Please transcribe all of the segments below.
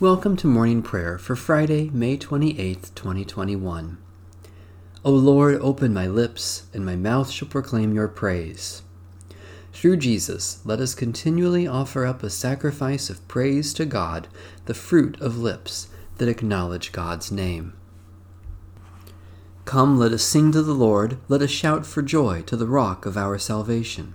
Welcome to morning prayer for Friday, May 28th, 2021. O Lord, open my lips, and my mouth shall proclaim your praise. Through Jesus, let us continually offer up a sacrifice of praise to God, the fruit of lips that acknowledge God's name. Come, let us sing to the Lord, let us shout for joy to the rock of our salvation.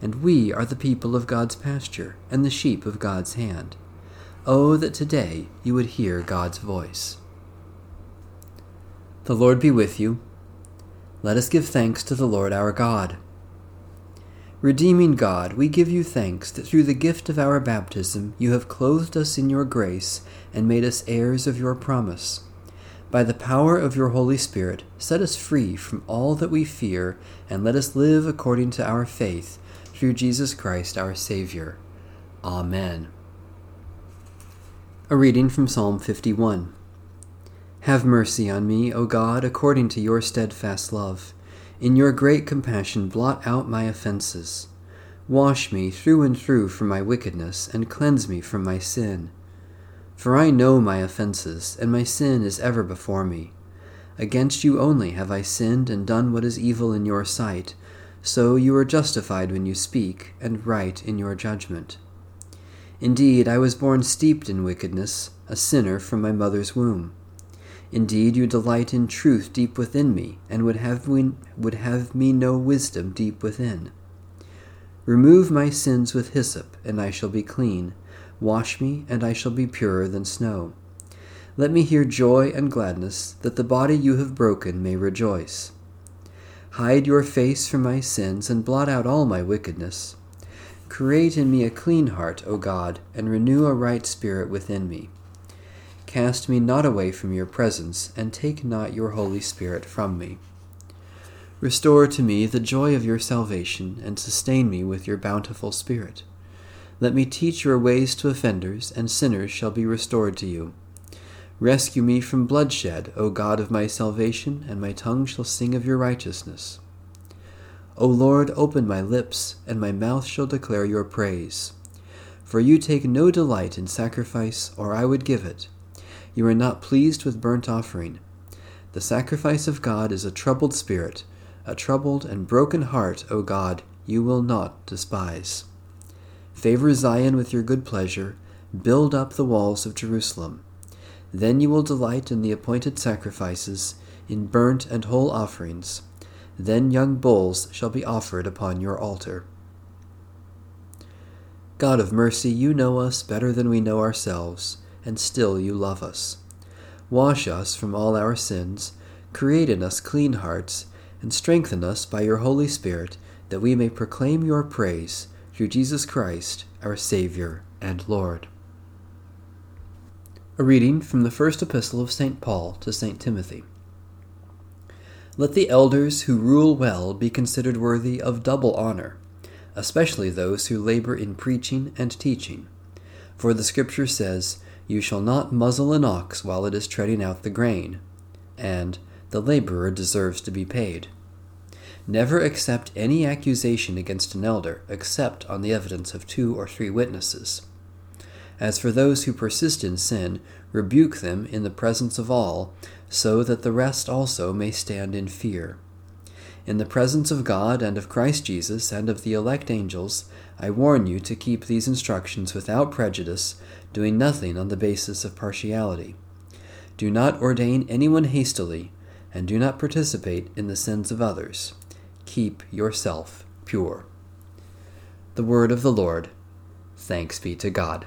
and we are the people of God's pasture and the sheep of God's hand. Oh, that today you would hear God's voice. The Lord be with you. Let us give thanks to the Lord our God. Redeeming God, we give you thanks that through the gift of our baptism you have clothed us in your grace and made us heirs of your promise. By the power of your Holy Spirit, set us free from all that we fear and let us live according to our faith through Jesus Christ our Savior. Amen. A reading from Psalm 51. Have mercy on me, O God, according to your steadfast love. In your great compassion, blot out my offenses. Wash me through and through from my wickedness, and cleanse me from my sin. For I know my offenses, and my sin is ever before me. Against you only have I sinned and done what is evil in your sight so you are justified when you speak, and right in your judgment. Indeed, I was born steeped in wickedness, a sinner from my mother's womb. Indeed, you delight in truth deep within me, and would have me, would have me know wisdom deep within. Remove my sins with hyssop, and I shall be clean. Wash me, and I shall be purer than snow. Let me hear joy and gladness, that the body you have broken may rejoice. Hide your face from my sins and blot out all my wickedness. Create in me a clean heart, O God, and renew a right spirit within me. Cast me not away from your presence, and take not your Holy Spirit from me. Restore to me the joy of your salvation, and sustain me with your bountiful Spirit. Let me teach your ways to offenders, and sinners shall be restored to you. Rescue me from bloodshed, O God of my salvation, and my tongue shall sing of your righteousness. O Lord, open my lips, and my mouth shall declare your praise. For you take no delight in sacrifice, or I would give it. You are not pleased with burnt offering. The sacrifice of God is a troubled spirit, a troubled and broken heart, O God, you will not despise. Favor Zion with your good pleasure, build up the walls of Jerusalem. Then you will delight in the appointed sacrifices, in burnt and whole offerings. Then young bulls shall be offered upon your altar. God of mercy, you know us better than we know ourselves, and still you love us. Wash us from all our sins, create in us clean hearts, and strengthen us by your Holy Spirit, that we may proclaim your praise through Jesus Christ, our Saviour and Lord. A reading from the first epistle of St. Paul to St. Timothy. Let the elders who rule well be considered worthy of double honor, especially those who labor in preaching and teaching. For the Scripture says, You shall not muzzle an ox while it is treading out the grain, and the laborer deserves to be paid. Never accept any accusation against an elder except on the evidence of two or three witnesses. As for those who persist in sin, rebuke them in the presence of all, so that the rest also may stand in fear. In the presence of God and of Christ Jesus and of the elect angels, I warn you to keep these instructions without prejudice, doing nothing on the basis of partiality. Do not ordain anyone hastily, and do not participate in the sins of others. Keep yourself pure. The word of the Lord. Thanks be to God.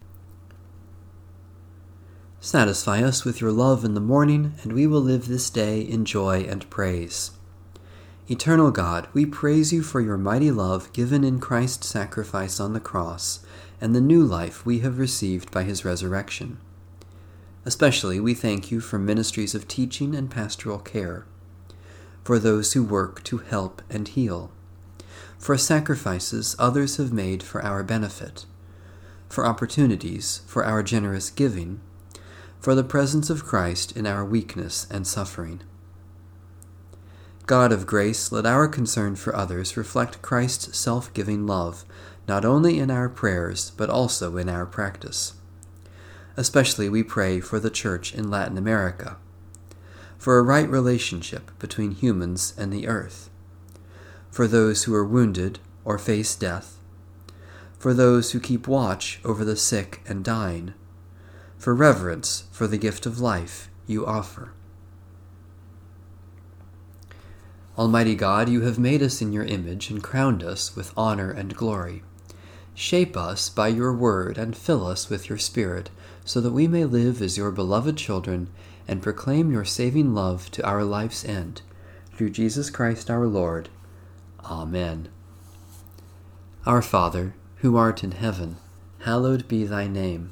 Satisfy us with your love in the morning, and we will live this day in joy and praise. Eternal God, we praise you for your mighty love given in Christ's sacrifice on the cross and the new life we have received by his resurrection. Especially we thank you for ministries of teaching and pastoral care, for those who work to help and heal, for sacrifices others have made for our benefit, for opportunities for our generous giving for the presence of Christ in our weakness and suffering. God of grace, let our concern for others reflect Christ's self giving love, not only in our prayers, but also in our practice. Especially we pray for the Church in Latin America, for a right relationship between humans and the earth, for those who are wounded or face death, for those who keep watch over the sick and dying for reverence for the gift of life you offer. Almighty God, you have made us in your image and crowned us with honor and glory. Shape us by your word and fill us with your Spirit, so that we may live as your beloved children and proclaim your saving love to our life's end. Through Jesus Christ our Lord. Amen. Our Father, who art in heaven, hallowed be thy name.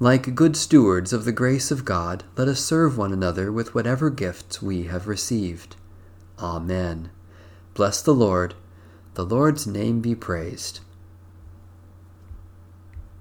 Like good stewards of the grace of God, let us serve one another with whatever gifts we have received. Amen. Bless the Lord. The Lord's name be praised.